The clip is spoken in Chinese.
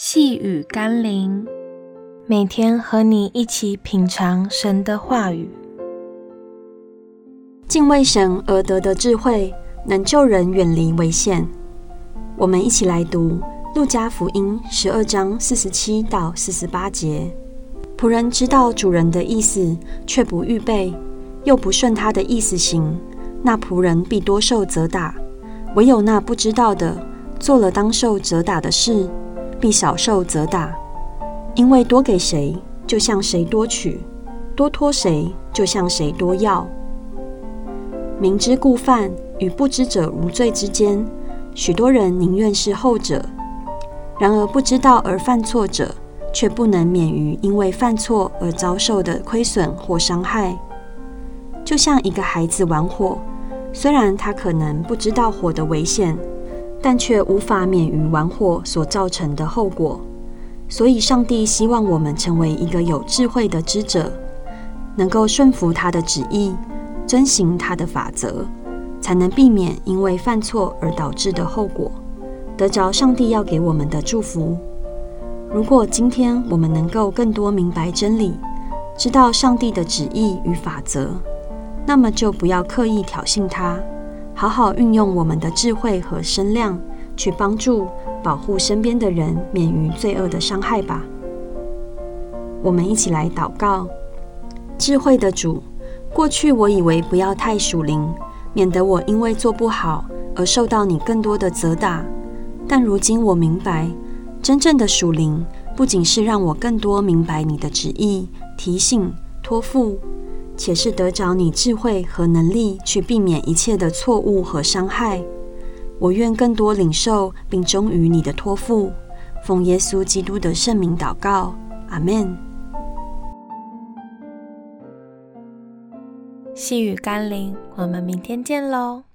细雨甘霖，每天和你一起品尝神的话语。敬畏神而得的智慧，能救人远离危险。我们一起来读《路加福音》十二章四十七到四十八节。仆人知道主人的意思，却不预备，又不顺他的意思行，那仆人必多受责打；唯有那不知道的，做了当受责打的事，必少受则大，因为多给谁，就向谁多取；多托谁，就向谁多要。明知故犯与不知者无罪之间，许多人宁愿是后者。然而不知道而犯错者，却不能免于因为犯错而遭受的亏损或伤害。就像一个孩子玩火，虽然他可能不知道火的危险。但却无法免于玩火所造成的后果，所以上帝希望我们成为一个有智慧的知者，能够顺服他的旨意，遵行他的法则，才能避免因为犯错而导致的后果，得着上帝要给我们的祝福。如果今天我们能够更多明白真理，知道上帝的旨意与法则，那么就不要刻意挑衅他。好好运用我们的智慧和身量，去帮助、保护身边的人免于罪恶的伤害吧。我们一起来祷告：智慧的主，过去我以为不要太属灵，免得我因为做不好而受到你更多的责打。但如今我明白，真正的属灵不仅是让我更多明白你的旨意、提醒、托付。且是得着你智慧和能力，去避免一切的错误和伤害。我愿更多领受并忠于你的托付，奉耶稣基督的圣名祷告，阿门。细雨甘霖，我们明天见喽。